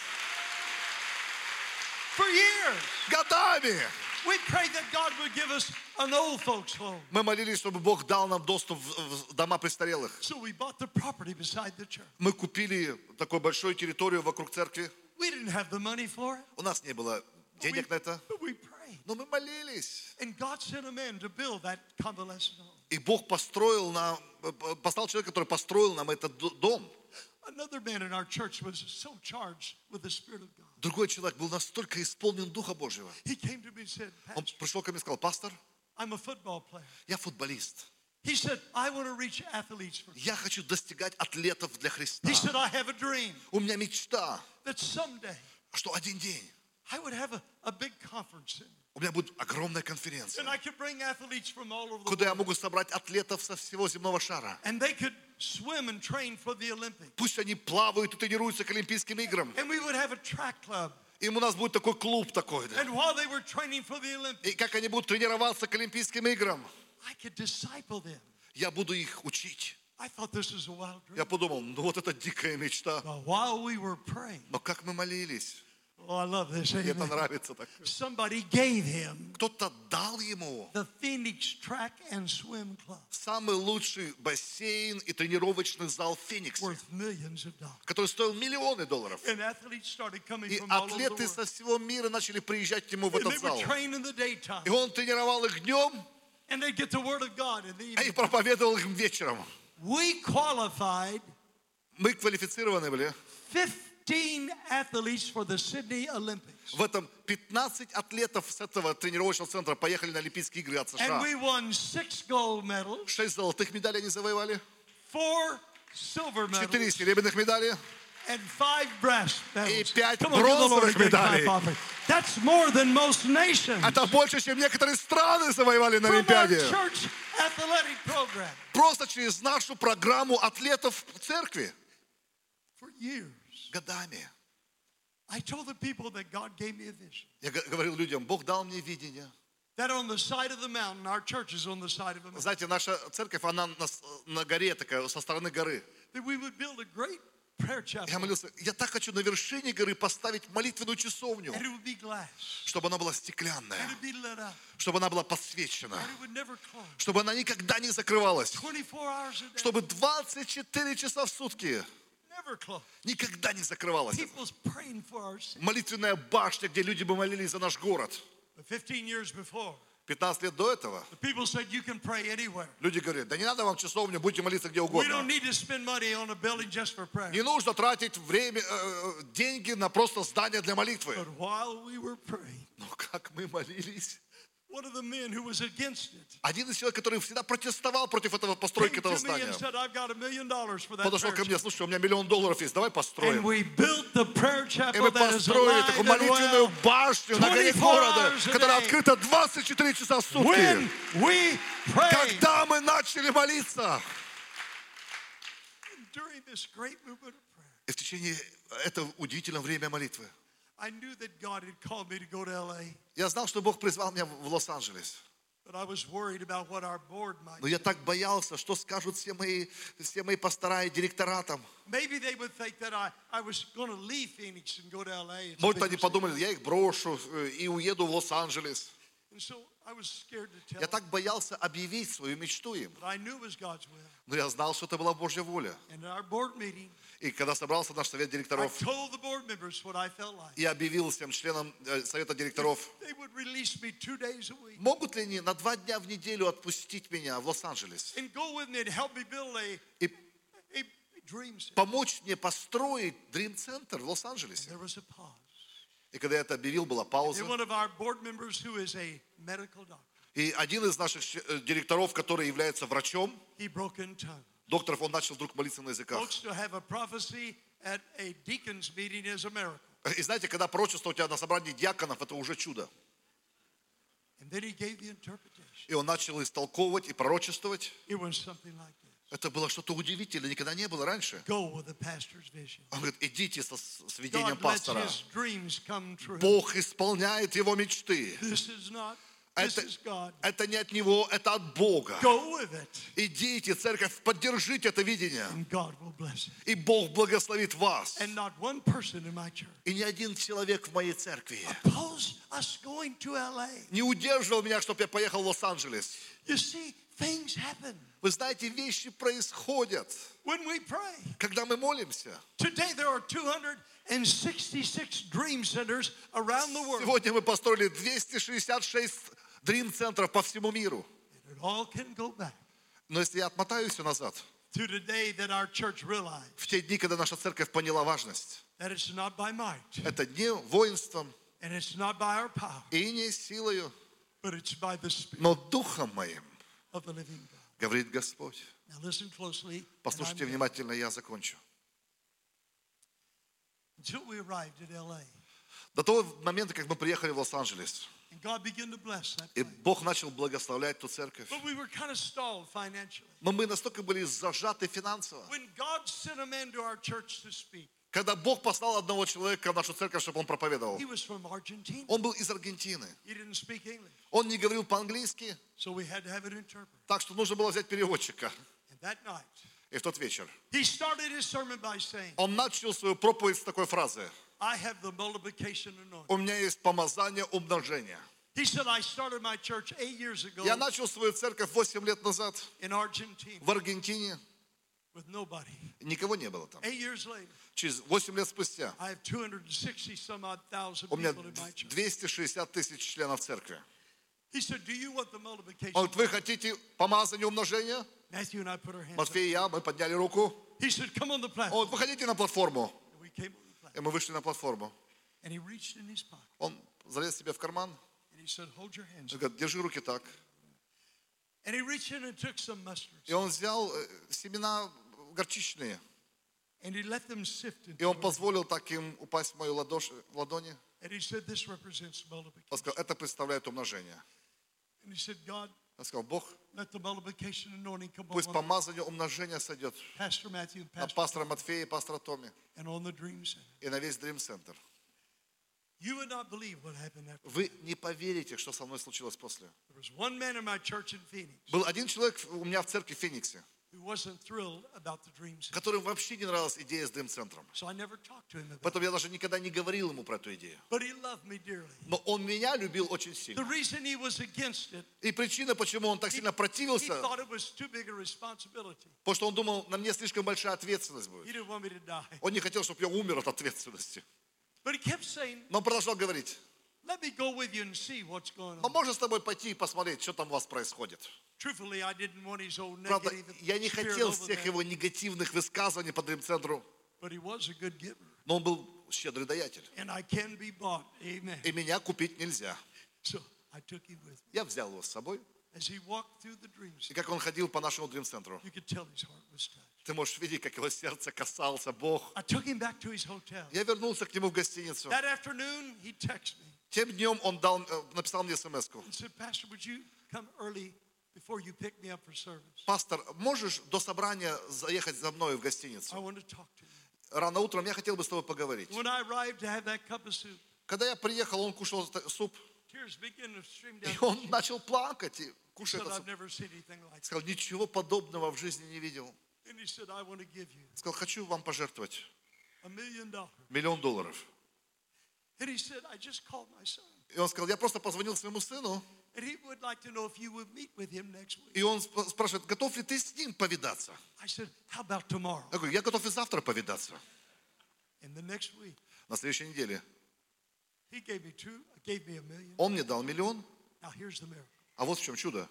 for years. годами. We prayed that God would give us an old folks home. Мы молились, чтобы Бог дал нам доступ в дома престарелых. So we bought the property beside the church. Мы купили такую большую территорию вокруг церкви. We didn't have the money for it. У нас не было денег на это. Но мы молились. And God sent a man to build that convalescent home. И Бог построил нам, послал человека, который построил нам этот дом. Another man in our church was so charged with the Spirit of God. Другой человек был настолько исполнен Духа Божьего. He came to me and said, Он пришел ко мне и сказал, пастор, I'm a football player. я футболист. He said, I want to reach athletes for Я хочу достигать атлетов для Христа. He said, I have a dream У меня мечта, that someday что один день I would have a, a big conference in, у меня будет огромная конференция, куда я могу собрать атлетов со всего земного шара. Пусть они плавают и тренируются к Олимпийским играм. И у нас будет такой клуб такой. да. And while they were training for the Olympics, И как они будут тренироваться к Олимпийским играм, я буду их учить. I thought this was a wild dream. Я подумал, ну вот это дикая мечта. But while we were praying, Но как мы молились, oh, I love this. мне это нравится так. Somebody gave him Кто-то дал ему the Phoenix Track and Swim Club самый лучший бассейн и тренировочный зал в Фениксе, worth millions of dollars. который стоил миллионы долларов. And athletes started coming И from all over the атлеты world. со всего мира начали приезжать к нему в And they этот зал. train in the daytime. И он тренировал их днем, And they'd get the word of God in the а и проповедовал им вечером. We qualified Мы квалифицированы были. 15 В этом 15 атлетов с этого тренировочного центра поехали на Олимпийские игры от And США. we won six gold medals, Шесть золотых медалей они завоевали, четыре серебряных медали. and five brass medals. И пять Come бронзовых медалей. That's more than most nations. Это больше, чем некоторые страны завоевали на Олимпиаде. Просто через нашу программу атлетов в церкви. for years. Годами. I told the people that God gave me a vision. Я говорил людям, Бог дал мне видение. That on the side of the mountain, our church is on the side of a mountain, Знаете, наша церковь, она на, на горе такая, со стороны горы. that we would build a great prayer chapel. Я молился, я так хочу на вершине горы поставить молитвенную часовню, And it would be glass. чтобы она была And стеклянная, it would be lit up. чтобы она была подсвечена, And it would never close. чтобы она никогда не закрывалась, 24 hours a day. чтобы 24 часа в сутки. Никогда не закрывалась. Молитвенная башня, где люди бы молились за наш город. But 15 years before, 15 лет до этого люди говорят, да не надо вам часовню, будете молиться где угодно. Не нужно тратить время, э, деньги на просто здание для молитвы. Но как мы молились? Один из человек, который всегда протестовал против этого постройки этого здания, подошел ко мне, chapel." слушай, у меня миллион долларов есть, давай построим. И мы построили такую молитвенную башню на горе 24 города, которая открыта 24 часа в сутки. Когда мы начали молиться, и в течение этого удивительного время молитвы, I knew that God had called me to go to LA, я знал, что Бог призвал меня в Лос-Анджелес. but I was worried about what our board might Но я так боялся, что скажут все мои, все мои пастора и директора там. Maybe they would think that I, I was going to leave Phoenix and go to LA. It's a Может, они подумали, я их брошу э, и уеду в Лос-Анджелес. Я так боялся объявить свою мечту им. Но я знал, что это была Божья воля. И когда собрался наш совет директоров, я объявил всем членам э, совета директоров, могут ли они на два дня в неделю отпустить меня в Лос-Анджелес и помочь мне построить Dream Center в Лос-Анджелесе. There was a pause. И когда я это объявил, была пауза. И один из наших э, директоров, который является врачом, докторов, он начал вдруг молиться на языках. И знаете, когда пророчество у тебя на собрании диаконов, это уже чудо. И он начал истолковывать и пророчествовать. Like. Это было что-то удивительное, никогда не было раньше. Он говорит, идите со, с видением пастора. Бог исполняет его мечты. Это, это не от него, это от Бога. Идите, церковь, поддержите это видение. И Бог благословит вас. И ни один человек в моей церкви не удерживал меня, чтобы я поехал в Лос-Анджелес. Things happen Вы знаете, вещи происходят, when we pray. когда мы молимся. Today there are 266 dream centers around the world. Сегодня мы построили 266 дрим-центров по всему миру. And it all can go back Но если я отмотаю все назад, to the day that our church realized в те дни, когда наша церковь поняла важность, that it's not by might это не воинством and it's not by our power, и не силою, but it's by the Spirit но духом моим, говорит Господь. Послушайте внимательно, я закончу. До того момента, как мы приехали в Лос-Анджелес, и. Бог начал благословлять ту церковь. Но мы настолько были зажаты финансово. Когда Бог послал одного человека в нашу церковь, чтобы он проповедовал, он был из Аргентины. Он не говорил по-английски, so так что нужно было взять переводчика. Night, И в тот вечер saying, он начал свою проповедь с такой фразы. У меня есть помазание умножения. Я начал свою церковь 8 лет назад в Аргентине. Никого не было там. Через 8 лет спустя I have 260 some odd thousand у меня people in my church. 260 тысяч членов церкви. Он говорит, вы хотите помазание умножения? Матфей и я, мы подняли руку. Он говорит, выходите на платформу. И мы вышли на платформу. Он залез себе в карман. Он up." говорит, держи руки так. And he reached in and took some mustards И он взял э, семена горчичные. И он позволил так им упасть в мою ладошь, ладони. And he said, This represents Он сказал, это представляет умножение. And he said, God, Он сказал, Бог, let the multiplication anointing come пусть помазание умножения сойдет Pastor Matthew and на пастора Матфея и пастора Томи и на весь Dream Center. You would not believe what happened after. Вы не поверите, что со мной случилось после. Был один человек у меня в церкви в Фениксе, которому вообще не нравилась идея с it. Поэтому я даже никогда не говорил ему про эту идею. Но он меня любил очень сильно. И причина, почему он так сильно противился, потому что он думал, на мне слишком большая ответственность будет. Он не хотел, чтобы я умер от ответственности. But he kept saying, Но продолжал говорить, let me go with you and see what's going on. можно с тобой пойти и посмотреть, что там у вас происходит. Truthfully, I didn't want his old Правда, я не хотел всех его негативных высказываний по Дрим-центру, but he was a good giver. но он был щедрый даятель. And I can be bought. Amen. И меня купить нельзя. Я взял его с собой. И как он ходил по нашему Дрим-центру, ты можешь видеть, как его сердце касался Бог. I took him back to his hotel. Я вернулся к нему в гостиницу. That afternoon, he texted me Тем днем он дал, э, написал мне смс -ку. and said, Pastor, would you come early before you pick me up for service? Пастор, можешь до собрания заехать за мной в I гостиницу? want to talk to you. Рано утром я хотел бы с тобой поговорить. When I arrived to have that cup of soup, Когда я приехал, он кушал суп, и он начал плакать и He кушать. Сказал, ничего подобного в жизни не видел. Сказал, хочу вам пожертвовать миллион долларов. И он сказал, я просто позвонил своему сыну, и он сп- спрашивает, готов ли ты с ним повидаться? I said, How about tomorrow? Я говорю, я готов и завтра повидаться. На следующей неделе. Он мне дал миллион, а вот в чем чудо.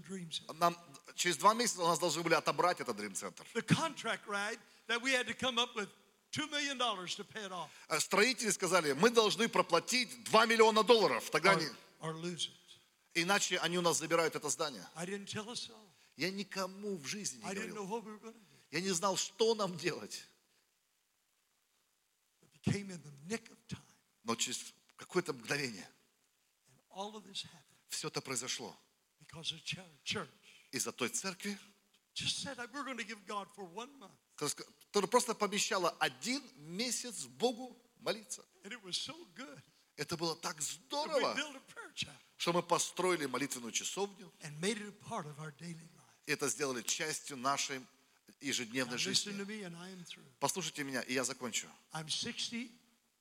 Dream center. Нам через два месяца у нас должны были отобрать этот off А Строители сказали, мы должны проплатить 2 миллиона долларов, тогда они, иначе они у нас забирают это здание. Я никому в жизни не говорил. Я не знал, что нам делать. came in the nick of time. Но через какое-то мгновение And all of this happened все это произошло. из-за той церкви, которая просто пообещала один месяц Богу молиться. Это было так здорово, что мы построили молитвенную часовню, и это сделали частью нашей ежедневной жизни. Послушайте меня, и я закончу. I'm 60.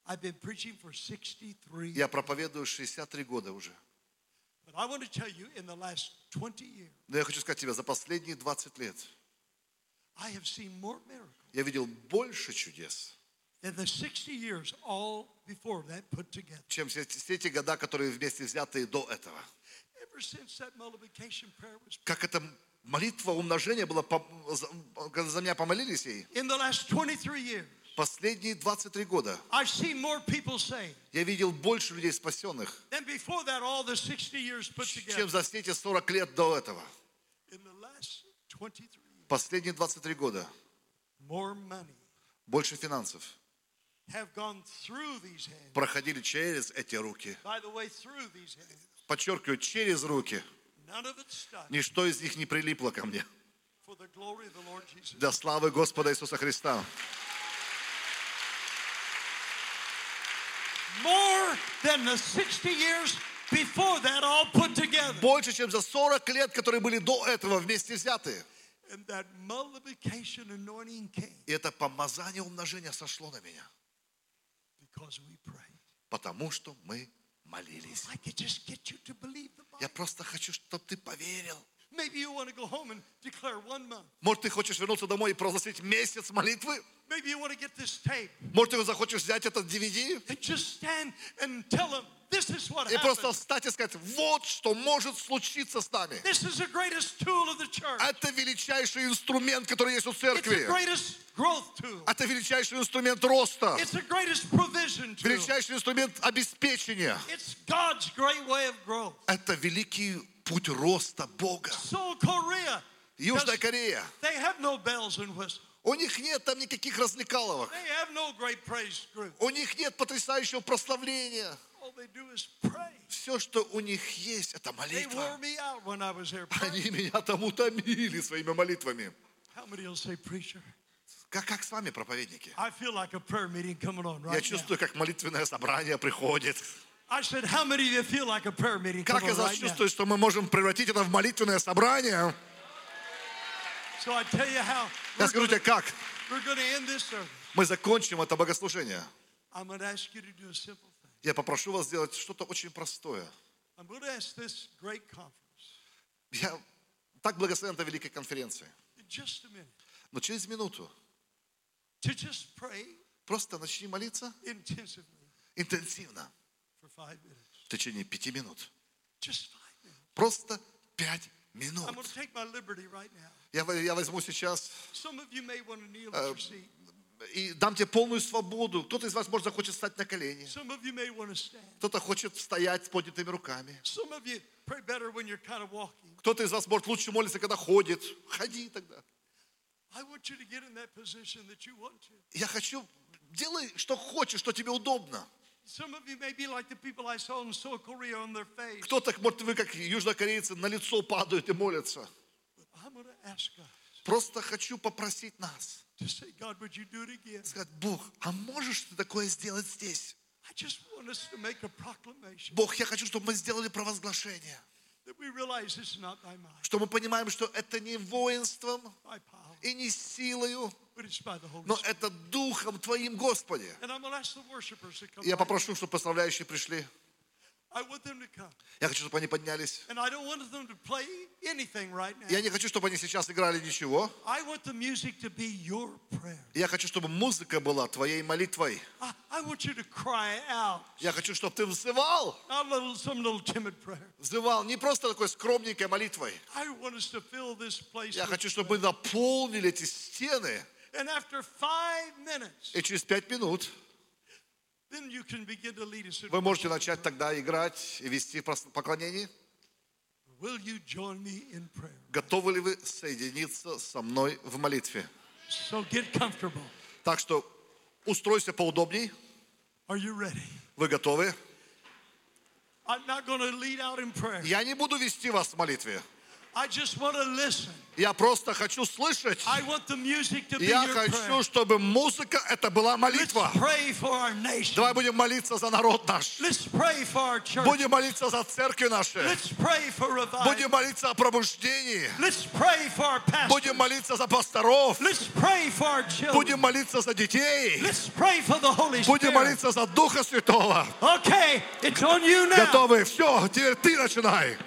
I've been preaching for 63 Я проповедую 63 года уже. But I want to tell you, in the last 20 years, Но я хочу сказать тебе, за последние 20 лет я видел больше чудес, than the 60 years all before that put together. чем все, все эти года, которые вместе взятые до этого. Как эта молитва умножения была, когда за меня помолились ей, in the last 23 years, последние 23 года I've seen more people saved я видел больше людей спасенных, than before that all the 60 years put together. чем за все эти 40 лет до этого. In the last 23 years, Последние 23 года more money больше финансов have gone through these hands. проходили через эти руки. By the way, through these hands. Подчеркиваю, через руки. Ничто из них не прилипло ко мне. Для славы Господа Иисуса Христа. More than the 60 years before that all put together. Больше, чем за 40 лет, которые были до этого вместе came И это помазание умножения сошло на меня. Потому что мы молились. Я просто хочу, чтобы ты поверил. Может, ты хочешь вернуться домой и провозгласить месяц молитвы? Может, ты захочешь взять этот DVD и просто встать и сказать, вот что может случиться с нами. Это величайший инструмент, который есть у церкви. Это величайший инструмент роста. Величайший инструмент обеспечения. Это великий путь роста Бога. Южная Корея. У них нет там никаких развлекаловок. У них нет потрясающего прославления. Все, что у них есть, это молитва. Они меня там утомили своими молитвами. Как, как с вами, проповедники? Я чувствую, как молитвенное собрание приходит. Как я on right now? чувствую, что мы можем превратить это в молитвенное собрание. Я скажу тебе, как. Мы закончим это богослужение. Я попрошу вас сделать что-то очень простое. I'm going to ask this great conference Я так благословен этой великой конференции. Но через минуту просто начни молиться интенсивно. В течение пяти минут. Просто пять минут. Я, возьму сейчас seat. и дам тебе полную свободу. Кто-то из вас, может, захочет встать на колени. Кто-то хочет стоять с поднятыми руками. Кто-то из вас, может, лучше молиться, когда ходит. Ходи тогда. Я хочу, делай, что хочешь, что тебе удобно. Кто-то, может, вы, как южнокорейцы, на лицо падают и молятся. Просто хочу попросить нас. Сказать, Бог, а можешь ты такое сделать здесь? Бог, я хочу, чтобы мы сделали провозглашение. Что мы понимаем, что это не воинством и не силою, но это Духом Твоим, Господи. Я попрошу, чтобы прославляющие пришли. Я хочу, чтобы они поднялись. And I don't want them to play anything right now. Я не хочу, чтобы они сейчас играли ничего. I want the music to be your prayer. Я хочу, чтобы музыка была твоей молитвой. I, I want you to cry out. Я хочу, чтобы ты взывал. Prayer. Взывал не просто такой скромненькой молитвой. Я хочу, чтобы мы наполнили эти стены. И через пять минут вы можете начать тогда играть и вести поклонение. Готовы ли вы соединиться со мной в молитве? So. Так что устройся поудобней. Вы готовы? Я не буду вести вас в молитве. I just want to listen. Я просто хочу слышать. I want the music to be Я your хочу, prayer. чтобы музыка это была Let's молитва. pray for our nation. Давай будем молиться за народ наш. Let's pray for our church. Будем молиться за церкви наши. Let's pray for revival. Будем молиться о пробуждении. Let's pray for our pastors. Будем молиться за пасторов. Let's pray for our children. Будем молиться за детей. Let's pray for the Holy Будем Spirit. молиться за Духа Святого. Okay, it's on you now. Готовы? Все, теперь ты начинай.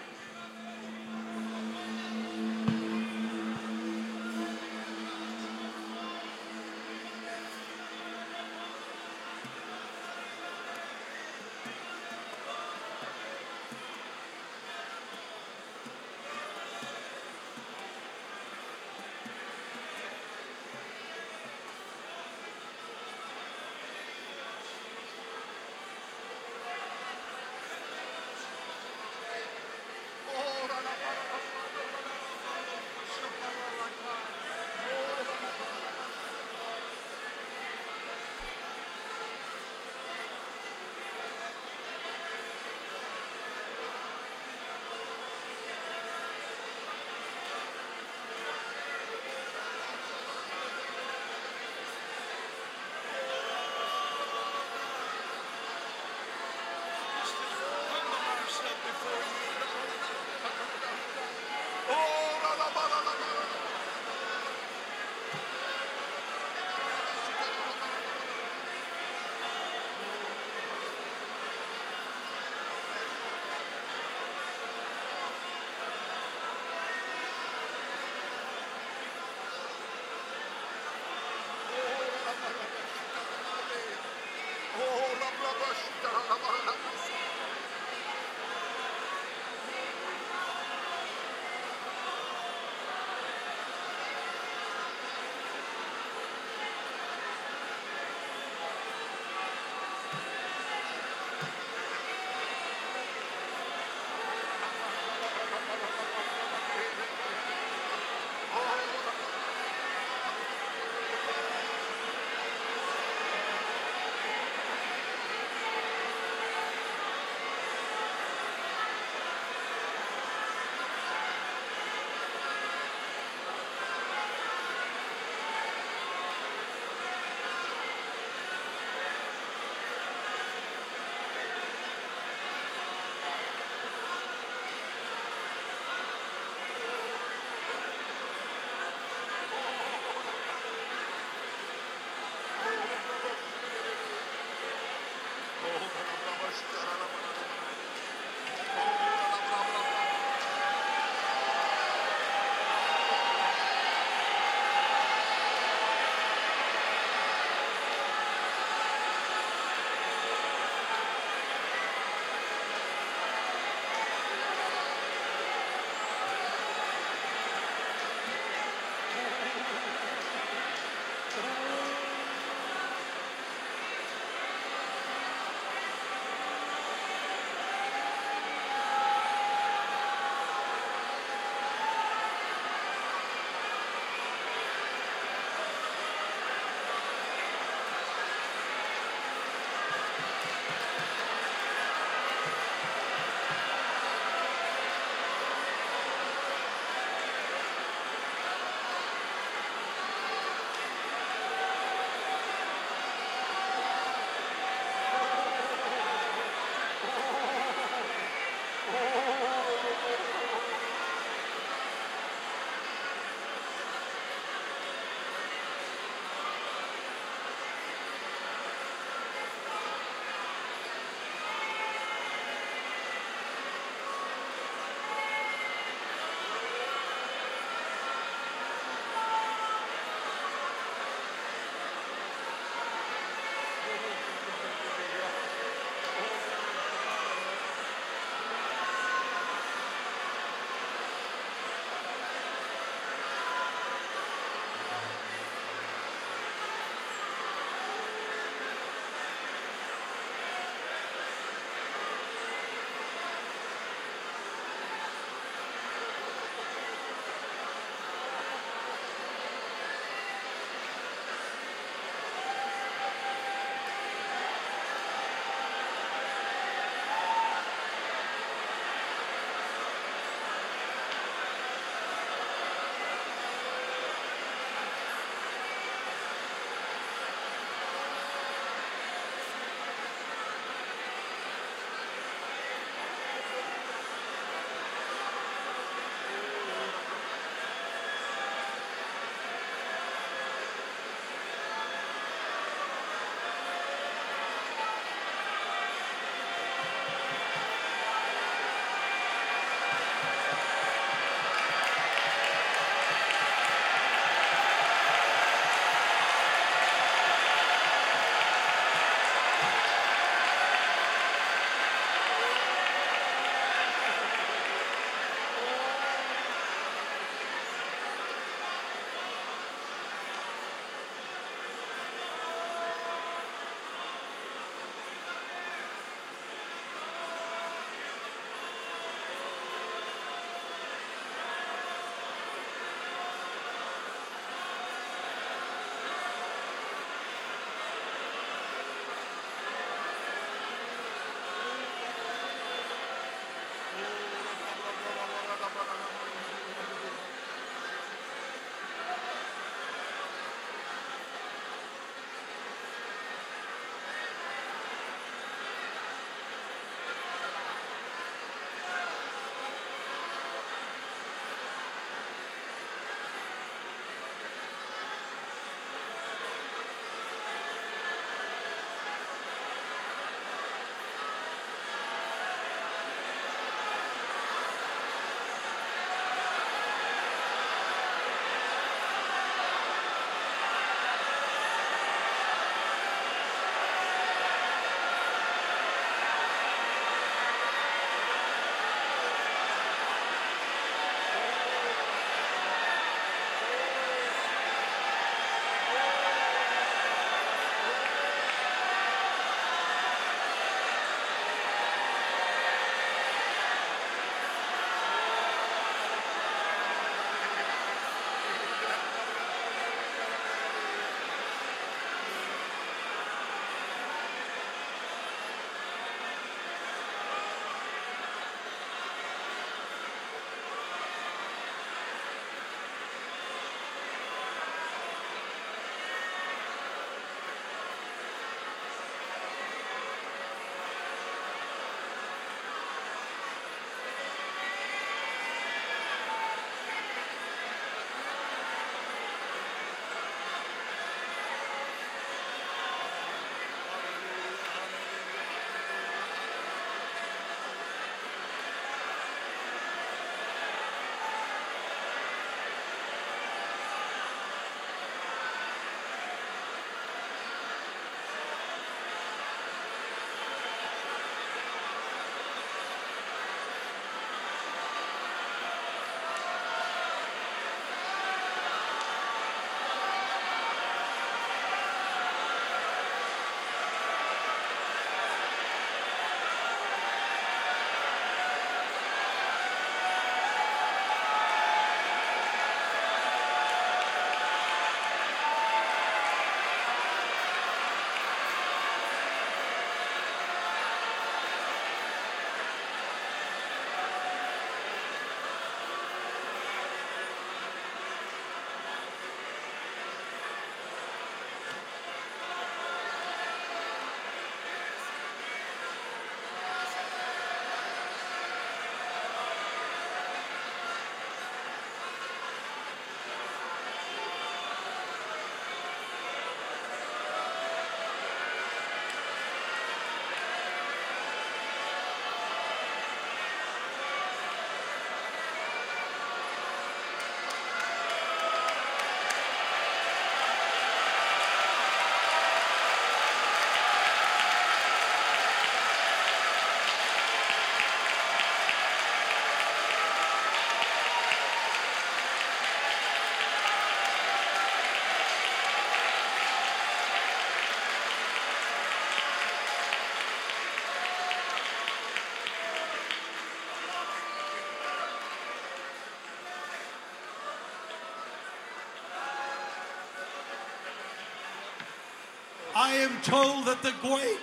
I am told that the great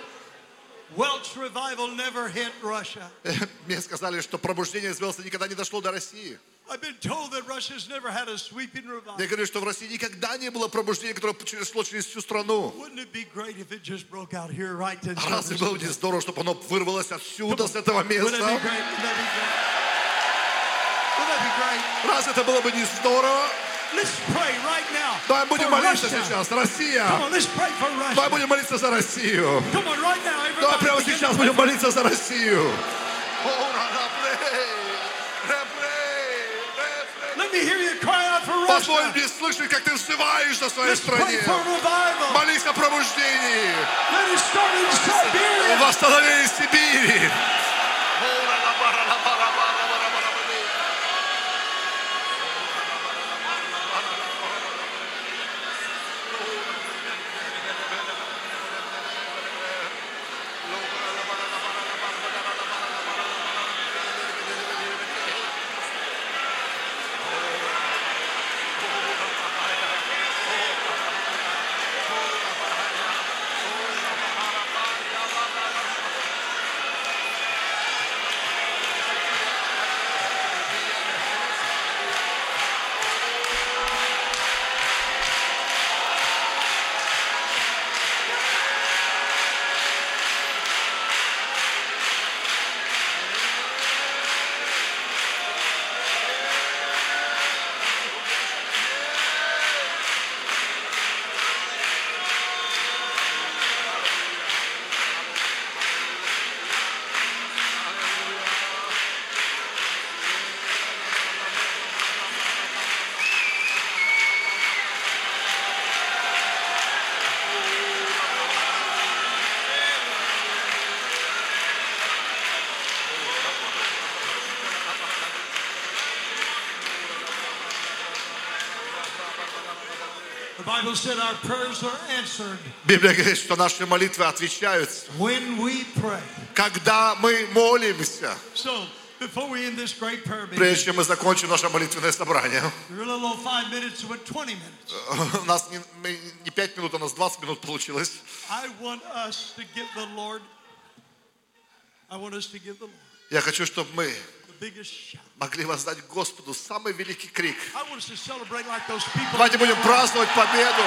Welsh revival never hit Russia. Мне сказали, что пробуждение звезд никогда не дошло до России. I've been told that Russia's never had a sweeping revival. Я говорю, что в России никогда не было пробуждения, которое шло через всю страну. Wouldn't it be great if it just broke out here right in разве было не здорово, чтобы оно вырвалось отсюда, с этого места? Разве это было бы не здорово? Let's pray right now. Давай будем for молиться Russia. сейчас. Come Россия. on, let's pray for Давай Russia. будем молиться за Россию. Come on, right now, Давай everybody. прямо begin сейчас to будем pray. молиться за Россию. Ура, рапрей, рапрей, рапрей. Let me hear you cry out for Позволь Russia. мне слышать, как ты взываешь за своей Let's pray стране. for revival. Молись о пробуждении. Let it start in Siberia. Восстановление Сибири. Библия говорит, что наши молитвы отвечаются, когда мы молимся. Прежде чем мы закончим наше молитвенное собрание, we're a little over five minutes, but 20 minutes. у нас не, не 5 минут, у нас 20 минут получилось. Я хочу, чтобы мы. Могли воздать Господу самый великий крик. Давайте будем праздновать победу.